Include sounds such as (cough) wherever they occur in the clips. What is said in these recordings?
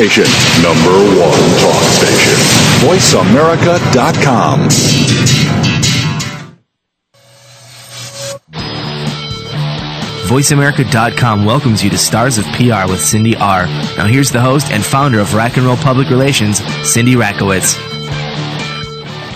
Station. Number one talk station. VoiceAmerica.com. VoiceAmerica.com welcomes you to Stars of PR with Cindy R. Now here's the host and founder of Rack and Roll Public Relations, Cindy Rakowitz.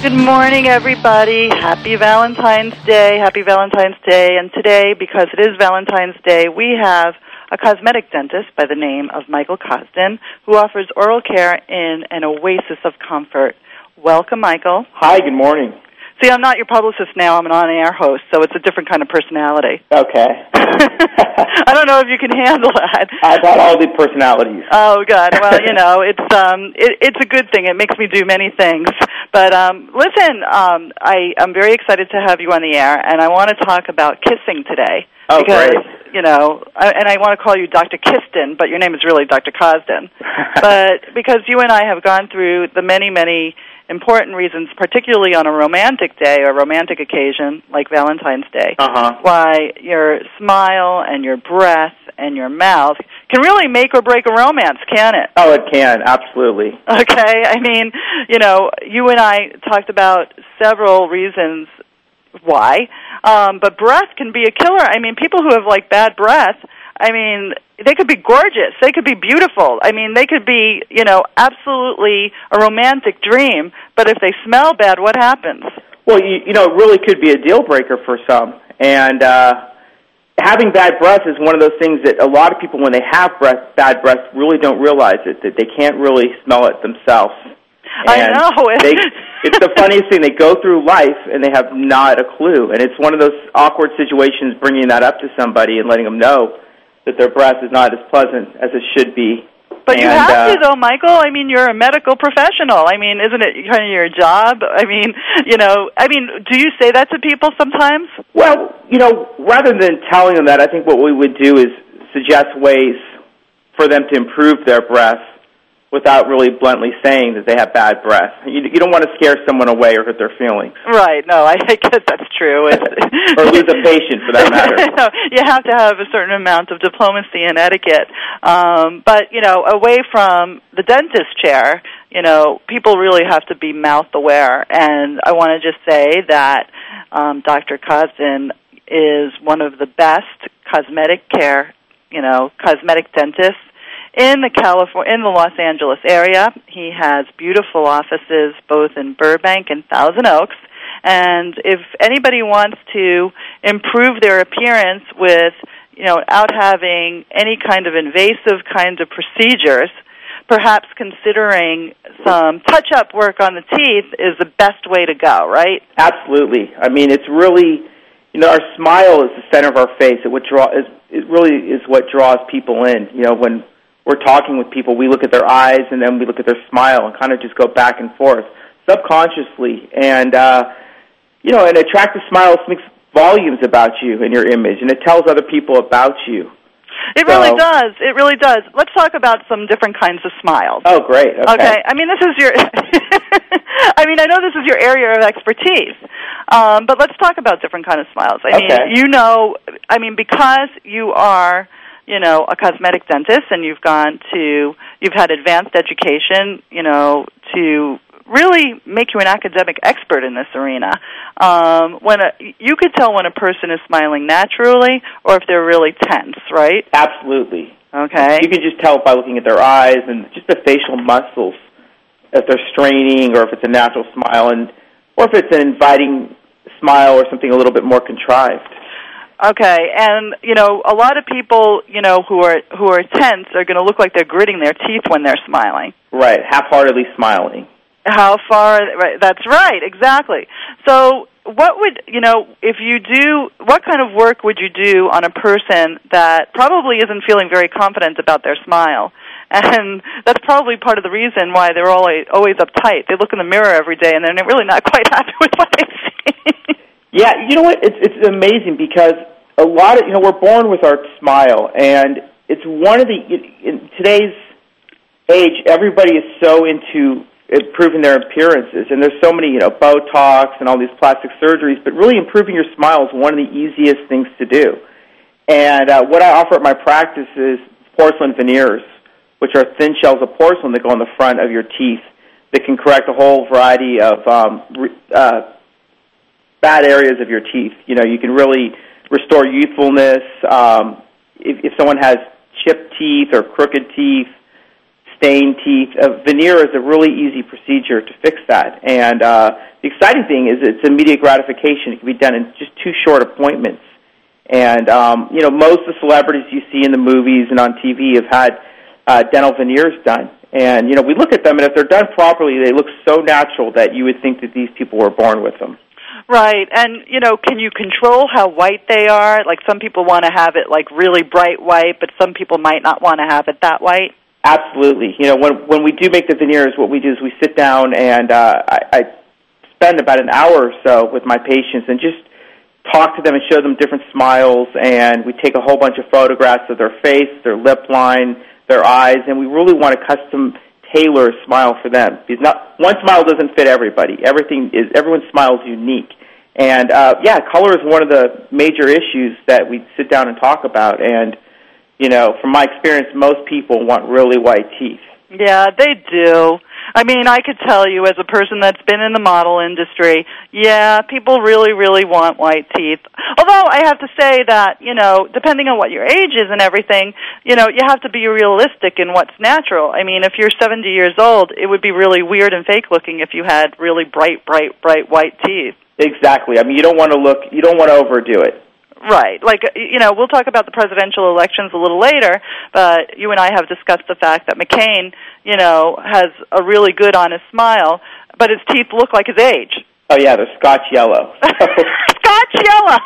Good morning, everybody. Happy Valentine's Day. Happy Valentine's Day. And today, because it is Valentine's Day, we have a cosmetic dentist by the name of Michael Kosdon who offers oral care in an oasis of comfort. Welcome, Michael. Hi, good morning. See, I'm not your publicist now. I'm an on-air host, so it's a different kind of personality. Okay. (laughs) I don't know if you can handle that. (laughs) I've got all the personalities. Oh God! Well, you know, it's um, it, it's a good thing. It makes me do many things. But um, listen, um, I I'm very excited to have you on the air, and I want to talk about kissing today. Oh, because, great. You know, I, and I want to call you Dr. Kiston, but your name is really Dr. Kosdon. (laughs) but because you and I have gone through the many, many important reasons, particularly on a romantic day or romantic occasion like Valentine's Day, Uh-huh. why your smile and your breath and your mouth can really make or break a romance, can it? Oh, it can absolutely. Okay, I mean, you know, you and I talked about several reasons why, um, but breath can be a killer. I mean, people who have like bad breath, I mean, they could be gorgeous, they could be beautiful. I mean, they could be, you know, absolutely a romantic dream. But if they smell bad, what happens? Well, you, you know, it really could be a deal breaker for some, and uh, having bad breath is one of those things that a lot of people, when they have breath, bad breath, really don't realize it. That they can't really smell it themselves. I know. (laughs) they, it's the funniest thing. They go through life and they have not a clue, and it's one of those awkward situations. Bringing that up to somebody and letting them know that their breath is not as pleasant as it should be. But you have uh, to, though, Michael. I mean, you're a medical professional. I mean, isn't it kind of your job? I mean, you know, I mean, do you say that to people sometimes? Well, you know, rather than telling them that, I think what we would do is suggest ways for them to improve their breath without really bluntly saying that they have bad breath. You, you don't want to scare someone away or hurt their feelings. Right. No, I (laughs) guess that's true. (laughs) Or lose a patient, for that matter. (laughs) no, you have to have a certain amount of diplomacy and etiquette. Um, but you know, away from the dentist chair, you know, people really have to be mouth aware. And I want to just say that um, Dr. Kosdon is one of the best cosmetic care, you know, cosmetic dentists in the California in the Los Angeles area. He has beautiful offices both in Burbank and Thousand Oaks. And if anybody wants to improve their appearance with, you know, without having any kind of invasive kind of procedures, perhaps considering some touch-up work on the teeth is the best way to go, right? Absolutely. I mean, it's really, you know, our smile is the center of our face. It what draw is it really is what draws people in. You know, when we're talking with people, we look at their eyes and then we look at their smile and kind of just go back and forth subconsciously. And uh, you know, an attractive smile speaks volumes about you and your image, and it tells other people about you. It So- really does. It really does. Let's talk about some different kinds of smiles. Oh, great. Okay. Okay. I mean, this is your. (laughs) I mean, I know this is your area of expertise, um, but let's talk about different kind of smiles. I mean, you know, I mean, because you are, you know, a cosmetic dentist, and you've gone to, you've had advanced education, you know, to really make you an academic expert in this arena. Um, when a, you could tell when a person is smiling naturally or if they're really tense, right? Absolutely. Okay. You can just tell by looking at their eyes and just the facial muscles if they're straining or if it's a natural smile and or if it's an inviting smile or something a little bit more contrived. Okay, and you know, a lot of people, you know, who are who are tense are going to look like they're gritting their teeth when they're smiling. Right, half-heartedly smiling. How far? Right, that's right, exactly. So, what would you know if you do? What kind of work would you do on a person that probably isn't feeling very confident about their smile? (laughs) And that's probably part of the reason why they're always always uptight. They look in the mirror every day and they're really not quite (laughs) happy with what they see. Yeah, you know what? It's it's amazing because a lot of you know we're born with our smile, and it's one of the in today's age. Everybody is so into improving their appearances, and there's so many you know Botox and all these plastic surgeries, but really improving your smile is one of the easiest things to do. And uh, what I offer at my practice is porcelain veneers, which are thin shells of porcelain that go on the front of your teeth that can correct a whole variety of um, uh, bad areas of your teeth. You know, you can really restore youthfulness. Um, if, if someone has chipped teeth or crooked teeth, stained teeth, a veneer is a really easy procedure to fix that. And uh, the exciting thing is it's immediate gratification. It can be done in just two short appointments. And um, you know, most of the celebrities you see in the movies and on TV have had uh, dental veneers done. And you know, we look at them, and if they're done properly, they look so natural that you would think that these people were born with them. Right. And, you know, can you control how white they are? Like some people want to have it like really bright white, but some people might not want to have it that white. Absolutely. You know, when when we do make the veneers, what we do is we sit down and uh, I, I spend about an hour or so with my patients and just talk to them and show them different smiles. And we take a whole bunch of photographs of their face, their lip line, their eyes, and we really want to custom tailor a smile for them. Because not one smile doesn't fit everybody. Everything is everyone's smile is unique. And uh, yeah, color is one of the major issues that we sit down and talk about. And you know, from my experience, most people want really white teeth. Yeah, they do. I mean, I could tell you as a person that's been in the model industry, yeah, people really, really want white teeth. Although I have to say that, you know, depending on what your age is and everything, you know, you have to be realistic in what's natural. I mean, if you're 70 years old, it would be really weird and fake looking if you had really bright, bright, bright white teeth. Exactly. I mean, you don't want to look, you don't want to overdo it. Right. Like, uh, you know, we'll talk about the presidential elections a little later, but you and I have discussed the fact that McCain, you know, has a really good honest smile, but his teeth look like his age. Oh yeah, they're Scotch yellow. (laughs) (laughs) Scotch yellow.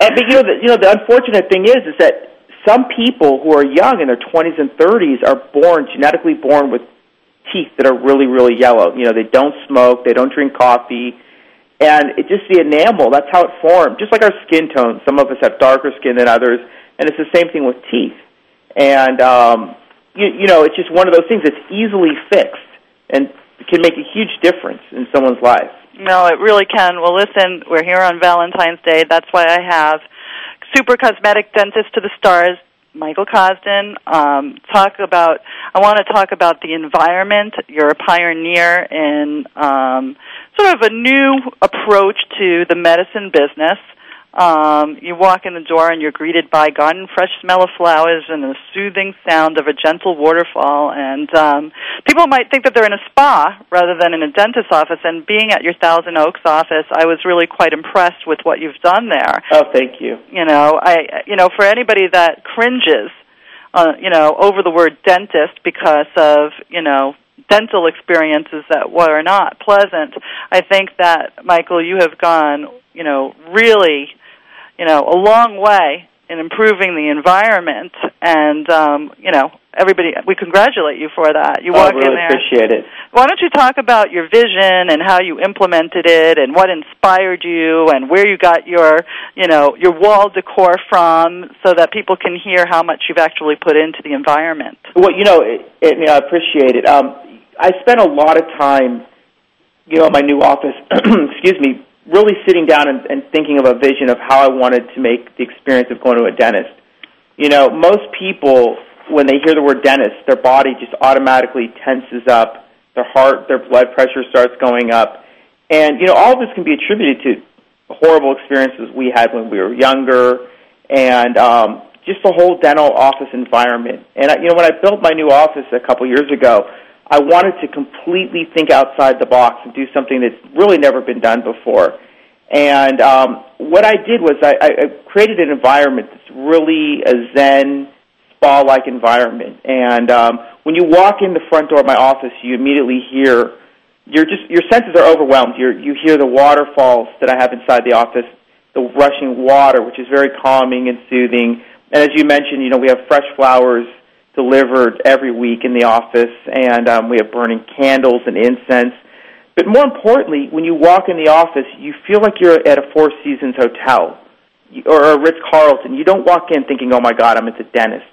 and but you know, the, you know, the unfortunate thing is, is that some people who are young in their 20s and 30s are born genetically born with teeth that are really, really yellow. You know, they don't smoke, they don't drink coffee and it just the enamel that's how it formed just like our skin tone some of us have darker skin than others and it's the same thing with teeth and um you, you know it's just one of those things that's easily fixed and can make a huge difference in someone's life no it really can well listen we're here on valentine's day that's why i have super cosmetic dentist to the stars Michael Kosdon. Um, talk about. I want to talk about the environment. You're a pioneer in um, sort of a new approach to the medicine business. Um, you walk in the door and you're greeted by garden fresh smell of flowers and the soothing sound of a gentle waterfall. And um, people might think that they're in a spa rather than in a dentist's office. And being at your Thousand Oaks office, I was really quite impressed with what you've done there. Oh, thank you. You know, I you know for anybody that cringes, uh, you know, over the word dentist because of you know dental experiences that were not pleasant. I think that Michael, you have gone, you know, really, you know, a long way in improving the environment, and um, you know, everybody, we congratulate you for that. You oh, walk really in there. I appreciate it. Why don't you talk about your vision and how you implemented it, and what inspired you, and where you got your, you know, your wall decor from, so that people can hear how much you've actually put into the environment. Well, you know, it, it, I appreciate it. Um, I spent a lot of time, you know, in my new office, (clears throat) excuse me, really sitting down and, and thinking of a vision of how I wanted to make the experience of going to a dentist. You know, most people, when they hear the word dentist, their body just automatically tenses up, their heart, their blood pressure starts going up. And, you know, all of this can be attributed to horrible experiences we had when we were younger and um, just the whole dental office environment. And, you know, when I built my new office a couple years ago, I wanted to completely think outside the box and do something that's really never been done before. And um, what I did was I, I created an environment that's really a Zen spa-like environment. And um, when you walk in the front door of my office, you immediately hear your just your senses are overwhelmed. you you hear the waterfalls that I have inside the office, the rushing water, which is very calming and soothing. And as you mentioned, you know we have fresh flowers delivered every week in the office, and um, we have burning candles and incense. But more importantly, when you walk in the office, you feel like you're at a Four Seasons hotel or a Ritz Carlton. You don't walk in thinking, "Oh my God, I'm at the dentist."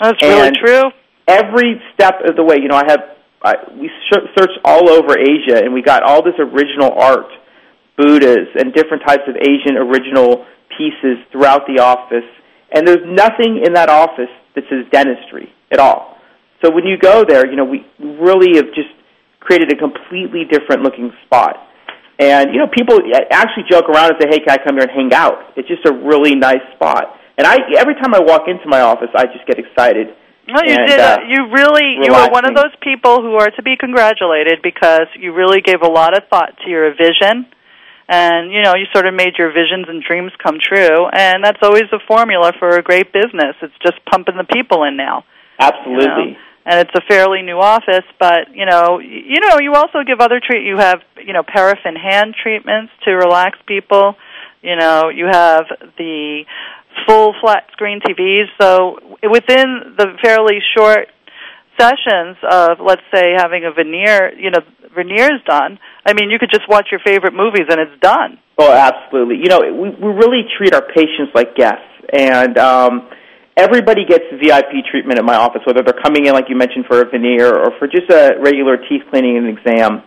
That's really true. Every step of the way, you know, I have I, we searched all over Asia, and we got all this original art, Buddhas, and different types of Asian original pieces throughout the office. And there's nothing in that office that says dentistry at all. So when you go there, you know, we really have just created a completely different looking spot. And, you know, people actually joke around and say, hey, can I come here and hang out? It's just a really nice spot. And I, every time I walk into my office, I just get excited. Well, you and, did. uh, you really, you are one of those people who are to be congratulated because you really gave a lot of thought to your vision, and you know, you sort of made your visions and dreams come true. And that's always the formula for a great business. It's just pumping the people in now. Absolutely. You know? And it's a fairly new office, but you know, you know, you also give other treat. You have, you know, paraffin hand treatments to relax people. You know, you have the full flat screen TVs. So within the fairly short sessions of, let's say, having a veneer, you know, veneers done. I mean, you could just watch your favorite movies and it's done. Oh, absolutely. You know, we we really treat our patients like guests, and um, everybody gets VIP treatment at my office, whether they're coming in, like you mentioned, for a veneer or for just a regular teeth cleaning and exam.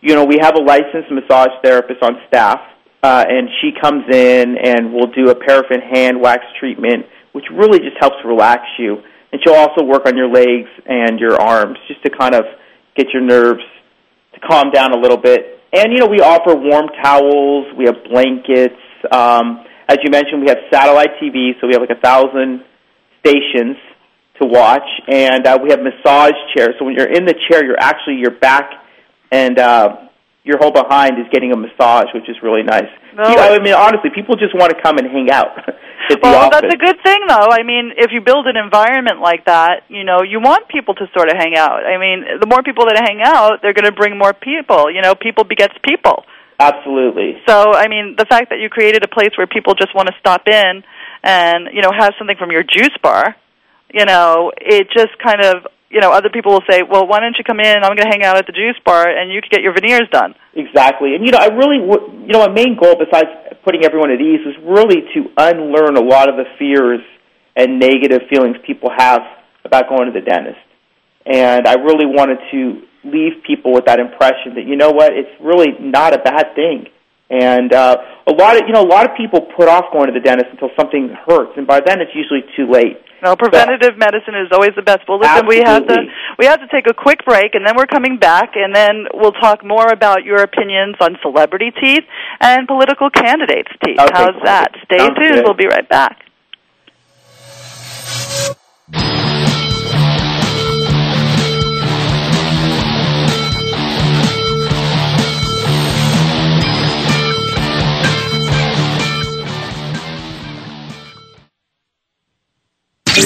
You know, we have a licensed massage therapist on staff, uh, and she comes in and will do a paraffin hand wax treatment, which really just helps relax you. And she'll also work on your legs and your arms just to kind of get your nerves to calm down a little bit. And you know, we offer warm towels, we have blankets. Um, as you mentioned, we have satellite TV, so we have like a thousand stations to watch, and uh, we have massage chairs. So when you're in the chair, you're actually your back and uh, your whole behind is getting a massage, which is really nice. No. You know, I mean, honestly, people just want to come and hang out (laughs) at the Well, office. that's a good thing, though. I mean, if you build an environment like that, you know, you want people to sort of hang out. I mean, the more people that hang out, they're going to bring more people. You know, people begets people. Absolutely. So, I mean, the fact that you created a place where people just want to stop in and, you know, have something from your juice bar, you know, it just kind of, you know, other people will say, well, why don't you come in? I'm going to hang out at the juice bar and you could get your veneers done. Exactly. And you know, I really, you know, my main goal besides putting everyone at ease was really to unlearn a lot of the fears and negative feelings people have about going to the dentist. And I really wanted to leave people with that impression that you know what, it's really not a bad thing. And uh, a lot of you know, a lot of people put off going to the dentist until something hurts, and by then it's usually too late. No, preventative medicine is always the best. Well, listen, we have to we have to take a quick break, and then we're coming back, and then we'll talk more about your opinions on celebrity teeth and political candidates' teeth. Okay, How's that? Stay Sounds tuned. good. We'll be right back.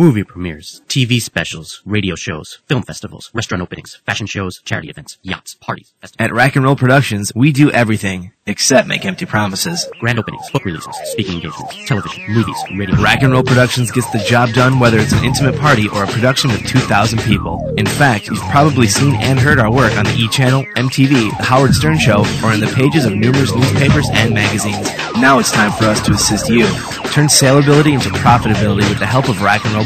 Movie premieres, TV specials, radio shows, film festivals, restaurant openings, fashion shows, charity events, yachts, parties, festivals, At Rack and Roll Productions, we do everything except make empty promises. grand openings, book releases, speaking engagements, television, movies, radio. Rack and Roll Productions gets the job done whether it's an intimate party or a production with 2,000 people. In fact, you've probably seen and heard our work on the E! Channel, MTV, The Howard Stern Show, or in the pages of numerous newspapers and magazines. Now it's time for us to assist you. Turn saleability into profitability with the help of Rack and Roll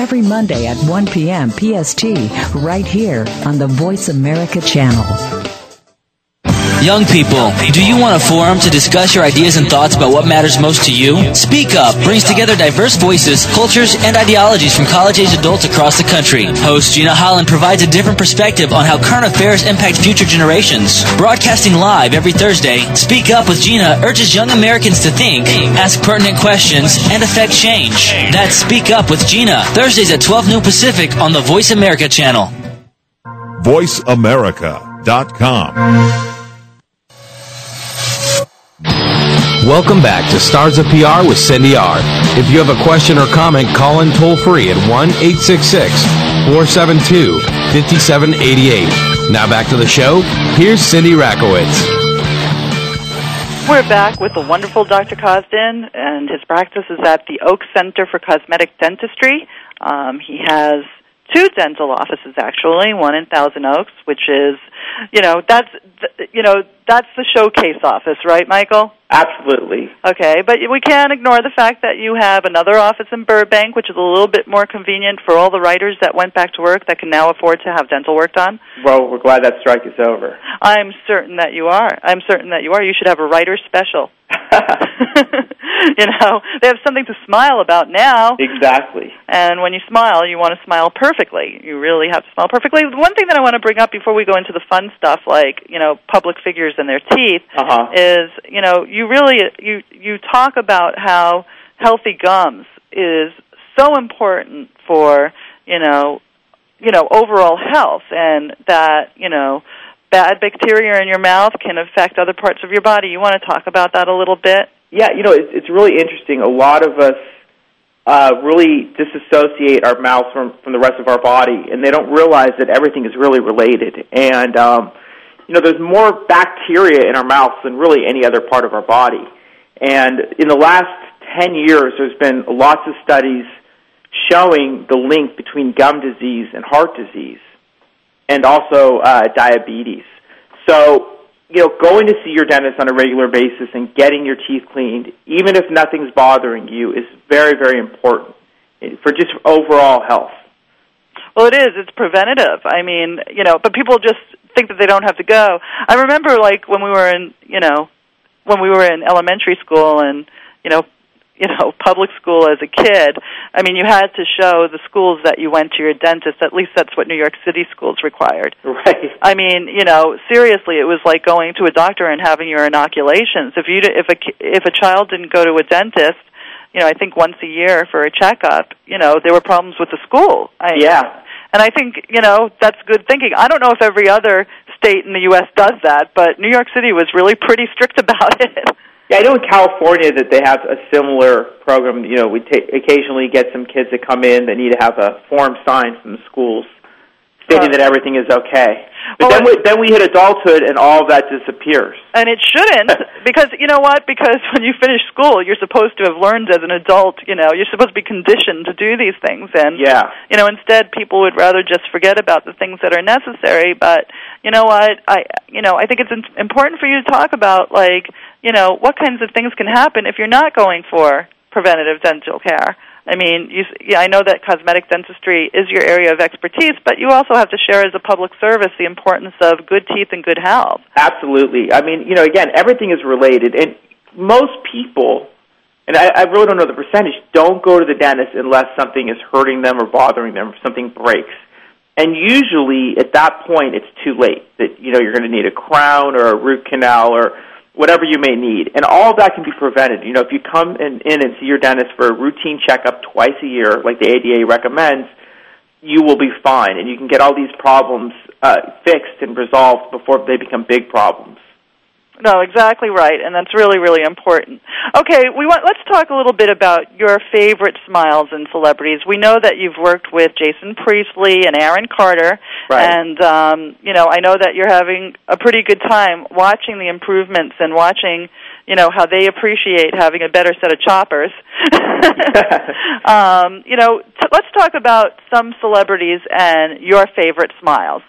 every Monday at 1 p.m. PST, right here on the Voice America channel. Young people, do you want a forum to discuss your ideas and thoughts about what matters most to you? Speak Up brings together diverse voices, cultures, and ideologies from college-age adults across the country. Host Gina Holland provides a different perspective on how current affairs impact future generations. Broadcasting live every Thursday, Speak Up with Gina urges young Americans to think, ask pertinent questions, and affect change. That's Speak Up with Gina, Thursdays at 12 noon Pacific on the Voice America channel. VoiceAmerica.com. Welcome back to Stars of PR with Cindy R. If you have a question or comment, call in toll free at 1 866 472 5788. Now back to the show. Here's Cindy Rakowitz. We're back with the wonderful Dr. Kosdon, and his practice is at the Oak Center for Cosmetic Dentistry. Um, he has two dental offices, actually, one in Thousand Oaks, which is, you know, that's, you know, that's the showcase office, right, Michael? Absolutely. Okay, but we can't ignore the fact that you have another office in Burbank, which is a little bit more convenient for all the writers that went back to work that can now afford to have dental work done. Well, we're glad that strike is over. I'm certain that you are. I'm certain that you are. You should have a writer's special. (laughs) you know, they have something to smile about now. Exactly. And when you smile, you want to smile perfectly. You really have to smile perfectly. One thing that I want to bring up before we go into the fun stuff, like you know, public figures and their teeth, Uh-huh. is you know, you really you you talk about how healthy gums is so important for you know, you know, overall health, and that you know. Bad bacteria in your mouth can affect other parts of your body. You want to talk about that a little bit? Yeah, you know, it's, it's really interesting. A lot of us uh, really disassociate our mouths from, from the rest of our body, and they don't realize that everything is really related. And, um, you know, there's more bacteria in our mouths than really any other part of our body. And in the last 10 years, there's been lots of studies showing the link between gum disease and heart disease, and also uh, diabetes. So, you know, going to see your dentist on a regular basis and getting your teeth cleaned, even if nothing's bothering you, is very, very important for just overall health. Well, it is. It's preventative. I mean, you know, but people just think that they don't have to go. I remember, like, when we were in, you know, when we were in elementary school and, you know, you know, (laughs) public school as a kid, I mean, you had to show the schools that you went to your dentist. At least that's what New York City schools required. Right. I mean, you know, seriously, it was like going to a doctor and having your inoculations. If you if a if a child didn't go to a dentist, you know, I think once a year for a checkup, you know, there were problems with the school. I, Yeah. And I think, you know, that's good thinking. I don't know if every other state in the US does that, but New York City was really pretty strict about (laughs) it. Yeah, I know in California that they have a similar program. You know, we ta- occasionally get some kids that come in that need to have a form signed from the schools stating that everything is okay. But Well, then we then we hit adulthood and all of that disappears. And it shouldn't, (laughs) because you know what? Because when you finish school, you're supposed to have learned as an adult. You know, you're supposed to be conditioned to do these things, and Yeah. you know, instead, people would rather just forget about the things that are necessary. But you know what? I, you know, I think it's im- important for you to talk about, like, you know, what kinds of things can happen if you're not going for preventative dental care. I mean, you, yeah, I know that cosmetic dentistry is your area of expertise, but you also have to share as a public service the importance of good teeth and good health. Absolutely. I mean, you know, again, everything is related, and most people, and I, I really don't know the percentage, don't go to the dentist unless something is hurting them or bothering them, or something breaks. And usually, at that point, it's too late. That you know you're going to need a crown or a root canal or whatever you may need, and all of that can be prevented. You know, if you come in, in and see your dentist for a routine checkup twice a year, like the ADA recommends, you will be fine, and you can get all these problems uh, fixed and resolved before they become big problems. No, exactly right, and that's really, really important. Okay, we want let's talk a little bit about your favorite smiles and celebrities. We know that you've worked with Jason Priestley and Aaron Carter, Right. and um, you know I know that you're having a pretty good time watching the improvements and watching you know how they appreciate having a better set of choppers. (laughs) (laughs) um, you know, t- let's talk about some celebrities and your favorite smiles.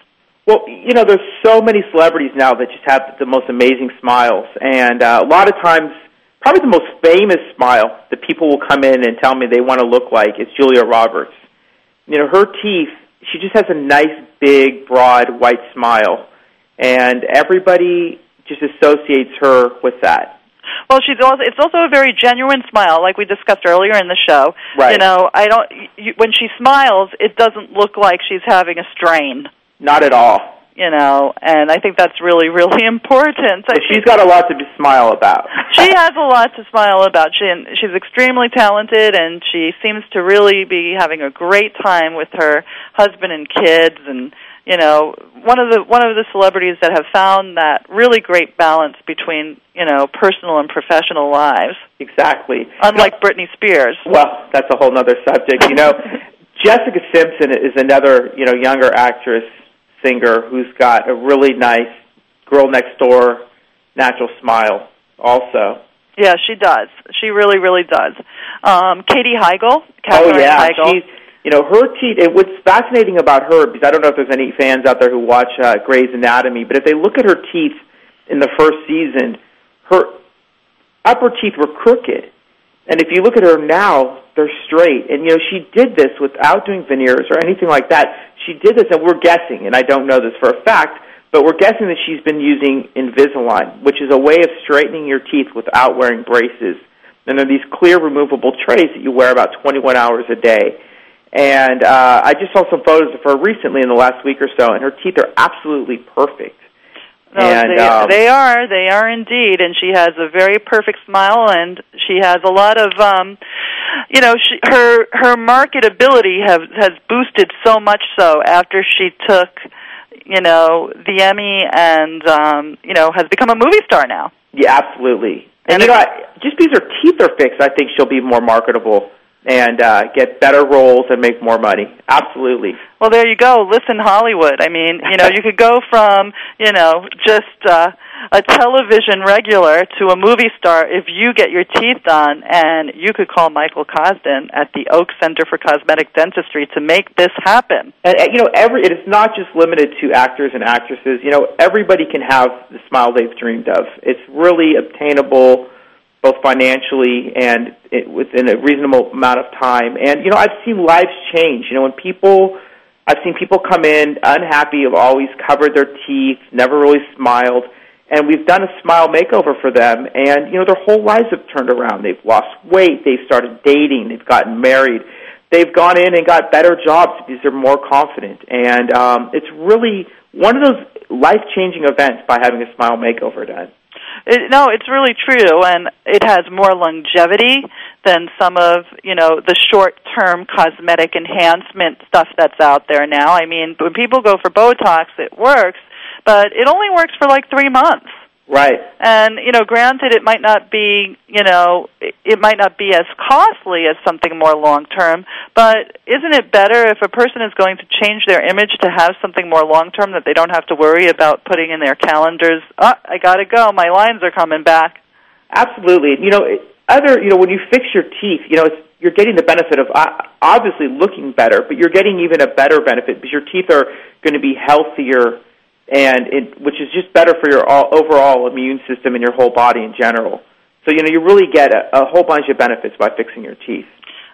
Well, you know, there's so many celebrities now that just have the most amazing smiles, and uh, a lot of times, probably the most famous smile that people will come in and tell me they want to look like is Julia Roberts. You know, her teeth, she just has a nice, big, broad, white smile, and everybody just associates her with that. Well, she's also it's also a very genuine smile, like we discussed earlier in the show. Right. You know, I don't you, when she smiles, it doesn't look like she's having a strain. Not at all. You know, and I think that's really, really (laughs) important. So she's got a lot to be smile about. (laughs) she has a lot to smile about. She and she's extremely talented, and she seems to really be having a great time with her husband and kids. And you know, one of the one of the celebrities that have found that really great balance between you know personal and professional lives. Exactly. Unlike Britney Spears. Well, that's a whole other subject. You know, (laughs) Jessica Simpson is another you know younger actress singer who's got a really nice girl next door natural smile. Also. Yeah, she does. She really, really does. Um, Katie Heigl, Katherine oh yeah, Heigl. she's you know her teeth. It, what's fascinating about her because I don't know if there's any fans out there who watch uh, Grey's Anatomy, but if they look at her teeth in the first season, her upper teeth were crooked, and if you look at her now, they're straight. And you know she did this without doing veneers or anything like that. She did this, and we're guessing, and I don't know this for a fact. But we're guessing that she's been using Invisalign, which is a way of straightening your teeth without wearing braces. And they're these clear removable trays that you wear about 21 hours a day. And uh, I just saw some photos of her recently in the last week or so, and her teeth are absolutely perfect. No, and, they, um, they are. They are indeed, and she has a very perfect smile, and she has a lot of, um, you know, she, her her marketability have has boosted so much so after she took, you know, the Emmy, and um, you know, has become a movie star now. Yeah, absolutely. And And, you know, I, just because her teeth are fixed, I think she'll be more marketable and uh, get better roles and make more money. Absolutely. Well, there you go. Listen, Hollywood. I mean, you know, you could go from, you know, just uh, a television regular to a movie star if you get your teeth done, and you could call Michael Kosdon at the Oak Center for Cosmetic Dentistry to make this happen. And uh, you know, every it is not just limited to actors and actresses. You know, everybody can have the smile they've dreamed of. It's really obtainable, both financially and it, within a reasonable amount of time. And you know, I've seen lives change. You know, when people, I've seen people come in unhappy, have always covered their teeth, never really smiled. And we've done a smile makeover for them, and you know their whole lives have turned around. They've lost weight, they've started dating, they've gotten married, they've gone in and got better jobs because they're more confident. And um, it's really one of those life changing events by having a smile makeover done. It, no, it's really true, and it has more longevity than some of you know the short-term cosmetic enhancement stuff that's out there now. I mean, when people go for Botox, it works, but it only works for like three months. Right. And you know, granted, it might not be you know it, might not be as costly as something more long term, but isn't it better if a person is going to change their image to have something more long term that they don't have to worry about putting in their calendars? Oh, I got to go. My lines are coming back. Absolutely. You know, other, you know, when you fix your teeth, you know, it's, you're getting the benefit of uh, obviously looking better, but you're getting even a better benefit because your teeth are going to be healthier, and it, which is just better for your all, overall immune system and your whole body in general. So, you know, you really get a, a whole bunch of benefits by fixing your teeth.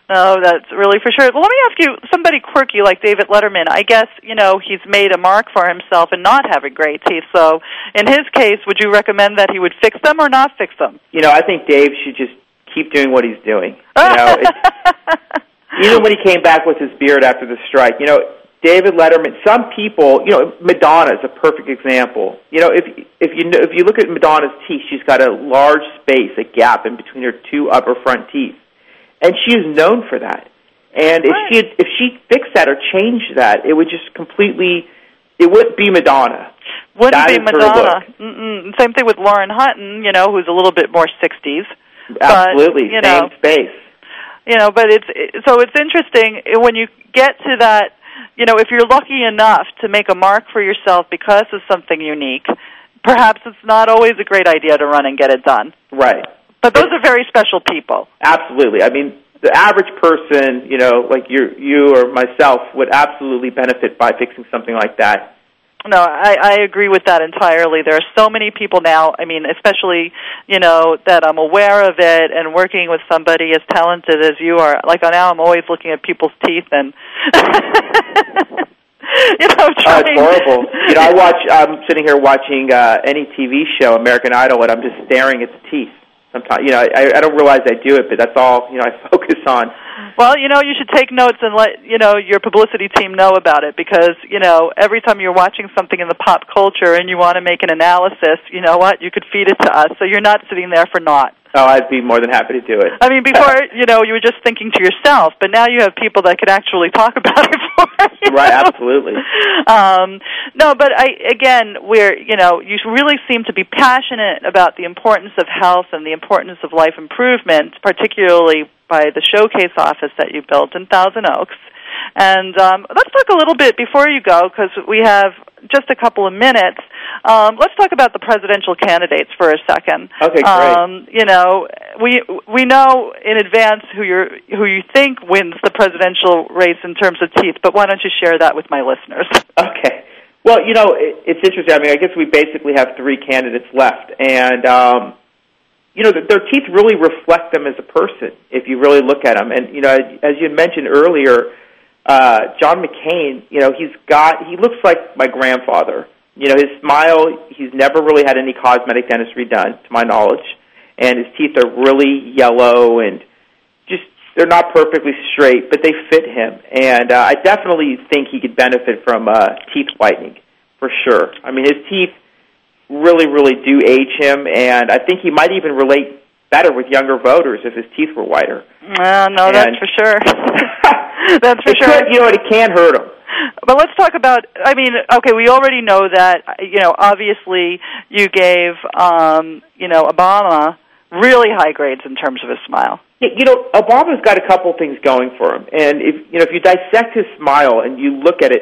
No, that's really for sure. Well, let me ask you, somebody quirky like David Letterman, I guess, you know, he's made a mark for himself in not having great teeth. So, in his case, would you recommend that he would fix them or not fix them? You know, I think Dave should just keep doing what he's doing. You know, (laughs) even when he came back with his beard after the strike, you know, David Letterman. Some people, you know, Madonna is a perfect example. You know, if if you know, if you look at Madonna's teeth, she's got a large space, a gap in between her two upper front teeth, and she is known for that. And if she had, if she fixed that or changed that, it would just completely, it wouldn't be Madonna. Wouldn't That be Madonna. Mm-mm. Same thing with Lauren Hutton, you know, who's a little bit more 60s. Absolutely, But, you same know, space. you know but it's it- so it's interesting when you get to that you know if you're lucky enough to make a mark for yourself because of something unique perhaps it's not always a great idea to run and get it done Right. but those are very special people Absolutely. I mean, the average person, you know, like you, you or myself, would absolutely benefit by fixing something like that. No i i agree with that entirely there are so many people now i mean especially you know that i'm aware of it and working with somebody as talented as you are like now i'm always looking at people's teeth and (laughs) you know trying it's horrible. You know, I (laughs) watch. I'm sitting here watching uh, any TV show, American Idol, and I'm just staring at the teeth. Sometimes, you know, I, I don't realize I do it, but that's all you know. I (laughs) focus on. Well, you know, you should take notes and let you know your publicity team know about it because you know every time you're watching something in the pop culture and you want to make an analysis, you know what, you could feed it to us, so you're not sitting there for naught. Oh, I'd be more than happy to do it. I mean, before you know, you were just thinking to yourself, but now you have people that could actually talk about it (laughs) for you. Right, absolutely. um, no, but I again, we're you know, you really seem to be passionate about the importance of health and the importance of life improvement, particularly by the showcase office that you built in Thousand Oaks. And um, let's talk a little bit before you go, because we have just a couple of minutes. Um, let's talk about the presidential candidates for a second. Okay, great. Um, you know, we we know in advance who you who you think wins the presidential race in terms of teeth, but why don't you share that with my listeners? Okay. Well, you know, it, it's interesting. I mean, I guess we basically have three candidates left, and um, you know, their teeth really reflect them as a person if you really look at them. And you know, as, as you mentioned earlier, uh, John McCain, you know, he's got he looks like my grandfather. You know, his smile, he's never really had any cosmetic dentistry done, to my knowledge, and his teeth are really yellow and just they're not perfectly straight, but they fit him. And uh, I definitely think he could benefit from uh, teeth whitening for sure. I mean, his teeth really, really do age him, and I think he might even relate better with younger voters if his teeth were whiter. Uh, no, that's for sure. (laughs) (laughs) that's for It sure. could, you know, it can't hurt him. But let's talk about. I mean, okay, we already know that. You know, obviously, you gave um, you know Obama really high grades in terms of his smile. You know, Obama's got a couple things going for him, and if you know, if you dissect his smile and you look at it,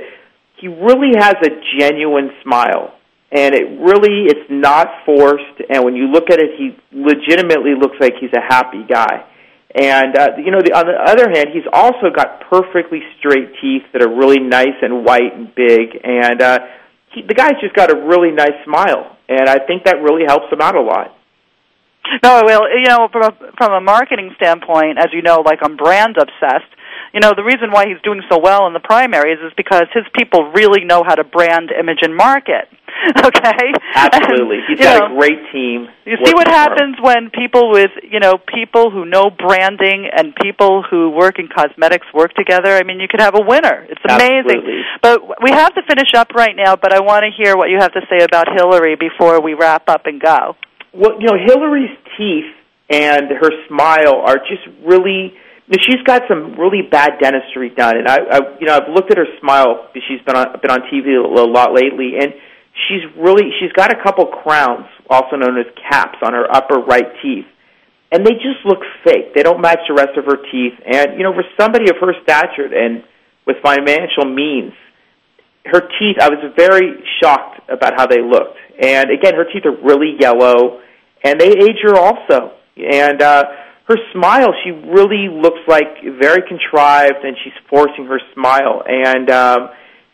he really has a genuine smile, and it really it's not forced. And when you look at it, he legitimately looks like he's a happy guy. And uh, you know, the, on the other hand, he's also got perfectly straight teeth that are really nice and white and big, and uh, he, the guy's just got a really nice smile, and I think that really helps him out a lot. No, well, you know, from a, from a marketing standpoint, as you know, like I'm brand obsessed. You know, the reason why he's doing so well in the primaries is because his people really know how to brand, image, and market. (laughs) Okay, Absolutely, And, he's you got know, a great team. You see what working for him. happens when people with, you know, people who know branding and people who work in cosmetics work together? I mean, you could have a winner. It's amazing. Absolutely. But we have to finish up right now, but I want to hear what you have to say about Hillary before we wrap up and go. Well, you know, Hillary's teeth and her smile are just really. She's got some really bad dentistry done, and I, I, you know, I've looked at her smile. She's been on been on TV a lot lately, and she's really she's got a couple crowns, also known as caps, on her upper right teeth, and they just look fake. They don't match the rest of her teeth, and you know, for somebody of her stature and with financial means, her teeth. I was very shocked about how they looked, and again, her teeth are really yellow, and they age her also. And uh, her smile, she really looks like very contrived, and she's forcing her smile, and um,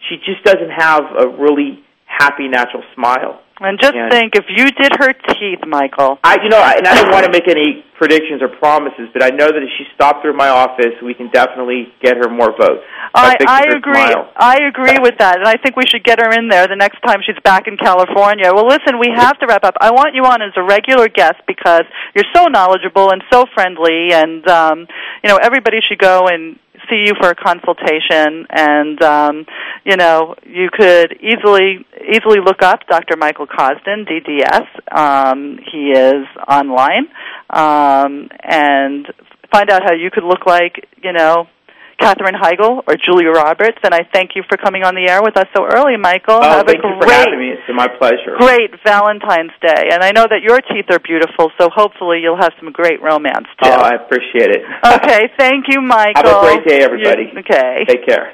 she just doesn't have a really happy, natural smile. And just And- think, if you did her teeth, Michael. I, you know, I, and I don't want to make any predictions or promises, but I know that if she stopped through my office, we can definitely get her more votes. I, I agree. Smile. I agree with that, and I think we should get her in there the next time she's back in California. Well, listen, we have to wrap up. I want you on as a regular guest because you're so knowledgeable and so friendly, and um, you know everybody should go and see you for a consultation. And um, you know you could easily easily look up Dr. Michael Kosdon, DDS. Um, he is online, um, and find out how you could look like you know Katherine Heigl or Julia Roberts, and I thank you for coming on the air with us so early, Michael. Oh, Have thank a you for having me. It's my pleasure. great Valentine's Day, and I know that your teeth are beautiful, so hopefully you'll have some great romance too. Oh, I appreciate it. okay, thank you, Michael. (laughs) Have a great day, everybody. You- okay. Take care.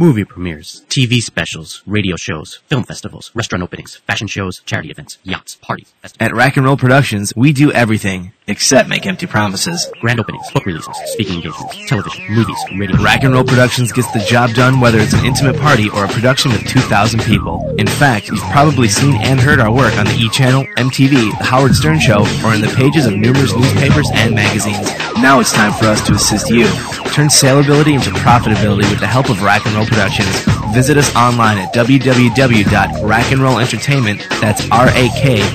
Movie premieres, TV specials, radio shows, film festivals, restaurant openings, fashion shows, charity events, yachts, parties, festivals. At Rack and Roll Productions, we do everything except make empty promises. Grand openings, book releases, speaking engagements, television, movies, radio. Rack and Roll Productions gets the job done whether it's an intimate party or a production with 2,000 people. In fact, you've probably seen and heard our work on the E! Channel, MTV, The Howard Stern Show, or in the pages of numerous newspapers and magazines. Now it's time for us to assist you. Turn saleability into profitability with the help of Rack and Roll Productions. Visit us online at www.rackandrollentertainment, that's R-A-K-N-R-O-L-L,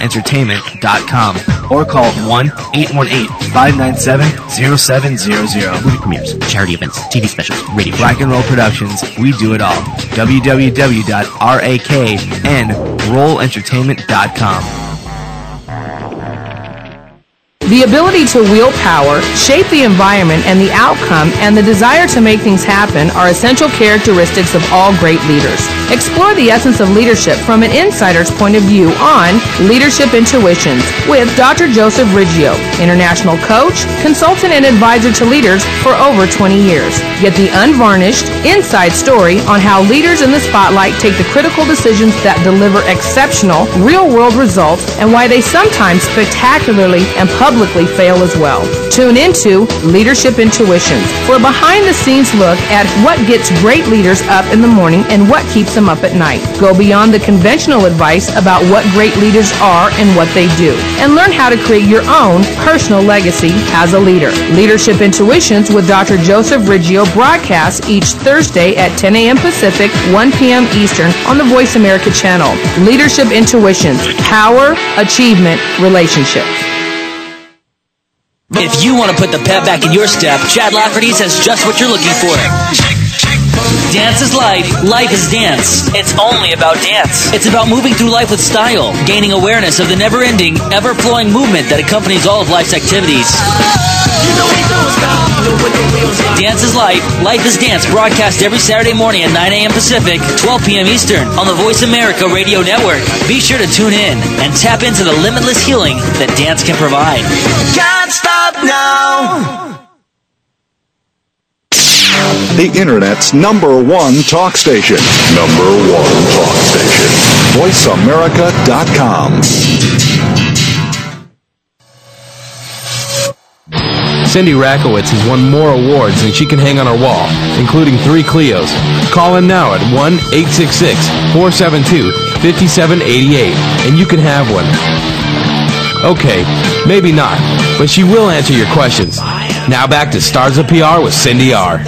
entertainment.com, or call 1-818-597-0700. Movie premieres, charity events, TV specials, radio. Rack and Roll Productions, we do it all. www.raknrollentertainment.com. The ability to wield power, shape the environment and the outcome, and the desire to make things happen are essential characteristics of all great leaders. Explore the essence of leadership from an insider's point of view on Leadership Intuitions with Dr. Joseph Riggio, international coach, consultant, and advisor to leaders for over 20 years. Get the unvarnished, inside story on how leaders in the spotlight take the critical decisions that deliver exceptional, real world results and why they sometimes spectacularly and publicly fail as well. Tune into Leadership Intuitions for a behind the scenes look at what gets great leaders up in the morning and what keeps them up at night. Go beyond the conventional advice about what great leaders are and what they do, and learn how to create your own personal legacy as a leader. Leadership Intuitions with Dr. Joseph Riggio broadcasts each Thursday at 10 a.m. Pacific, 1 p.m. Eastern on the Voice America channel. Leadership Intuitions Power, Achievement, Relationships. If you want to put the pep back in your step, Chad Lafferty's has just what you're looking for. Dance is life, life is dance. It's only about dance. It's about moving through life with style, gaining awareness of the never ending, ever flowing movement that accompanies all of life's activities. Dance is life, life is dance, broadcast every Saturday morning at 9 a.m. Pacific, 12 p.m. Eastern on the Voice America Radio Network. Be sure to tune in and tap into the limitless healing that dance can provide. Can't stop now. The Internet's number one talk station. Number one talk station. VoiceAmerica.com. Cindy Rakowitz has won more awards than she can hang on her wall, including three Clios. Call in now at 1 866 472 5788 and you can have one. Okay, maybe not, but she will answer your questions. Now back to Stars of PR with Cindy R.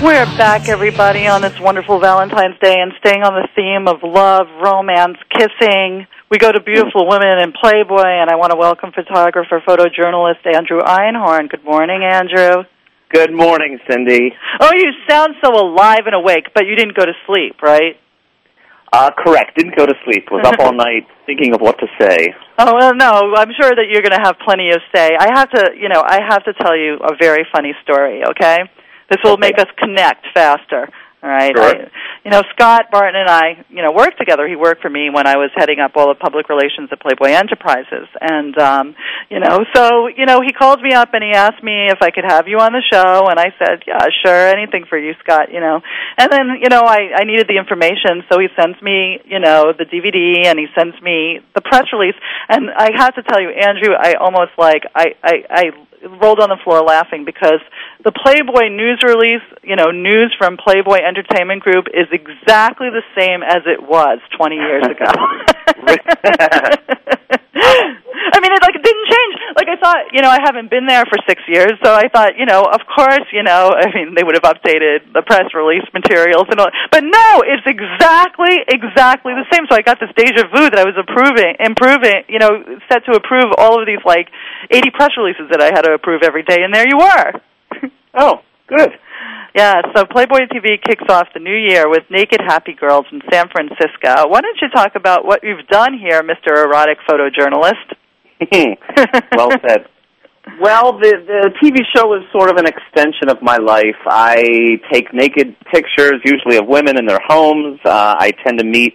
We're back, everybody, on this wonderful Valentine's Day and staying on the theme of love, romance, kissing. We go to beautiful women in Playboy, and I want to welcome photographer, photojournalist Andrew Einhorn. Good morning, Andrew. Good morning, Cindy. Oh, you sound so alive and awake, but you didn't go to sleep, right? Uh, correct. Didn't go to sleep. Was up all (laughs) night thinking of what to say. Oh well, no. I'm sure that you're going to have plenty of say. I have to, you know, I have to tell you a very funny story. Okay, this will make us connect faster. All right. Sure. I, you know, Scott Barton and I, you know, worked together. He worked for me when I was heading up all the public relations at Playboy Enterprises, and um, you know, so you know, he called me up and he asked me if I could have you on the show, and I said, yeah, sure, anything for you, Scott. You know, and then you know, I I needed the information, so he sends me, you know, the DVD and he sends me the press release, and I have to tell you, Andrew, I almost like I I. I rolled on the floor laughing because the Playboy news release, you know, news from Playboy Entertainment Group is exactly the same as it was 20 years ago. (laughs) (laughs) I mean, it like it didn't change. Like I thought, you know, I haven't been there for six years, so I thought, you know, of course, you know, I mean, they would have updated the press release materials and all. But no, it's exactly, exactly the same. So I got this deja vu that I was approving, improving, you know, set to approve all of these like 80 press releases that I had to approve every day, and there you were. (laughs) oh, good. Yeah, so Playboy TV kicks off the new year with Naked Happy Girls in San Francisco. Why don't you talk about what you've done here, Mr. Erotic Photojournalist? well said. (laughs) Well, the the TV show is sort of an extension of my life. I take naked pictures, usually of women in their homes. Uh, I tend to meet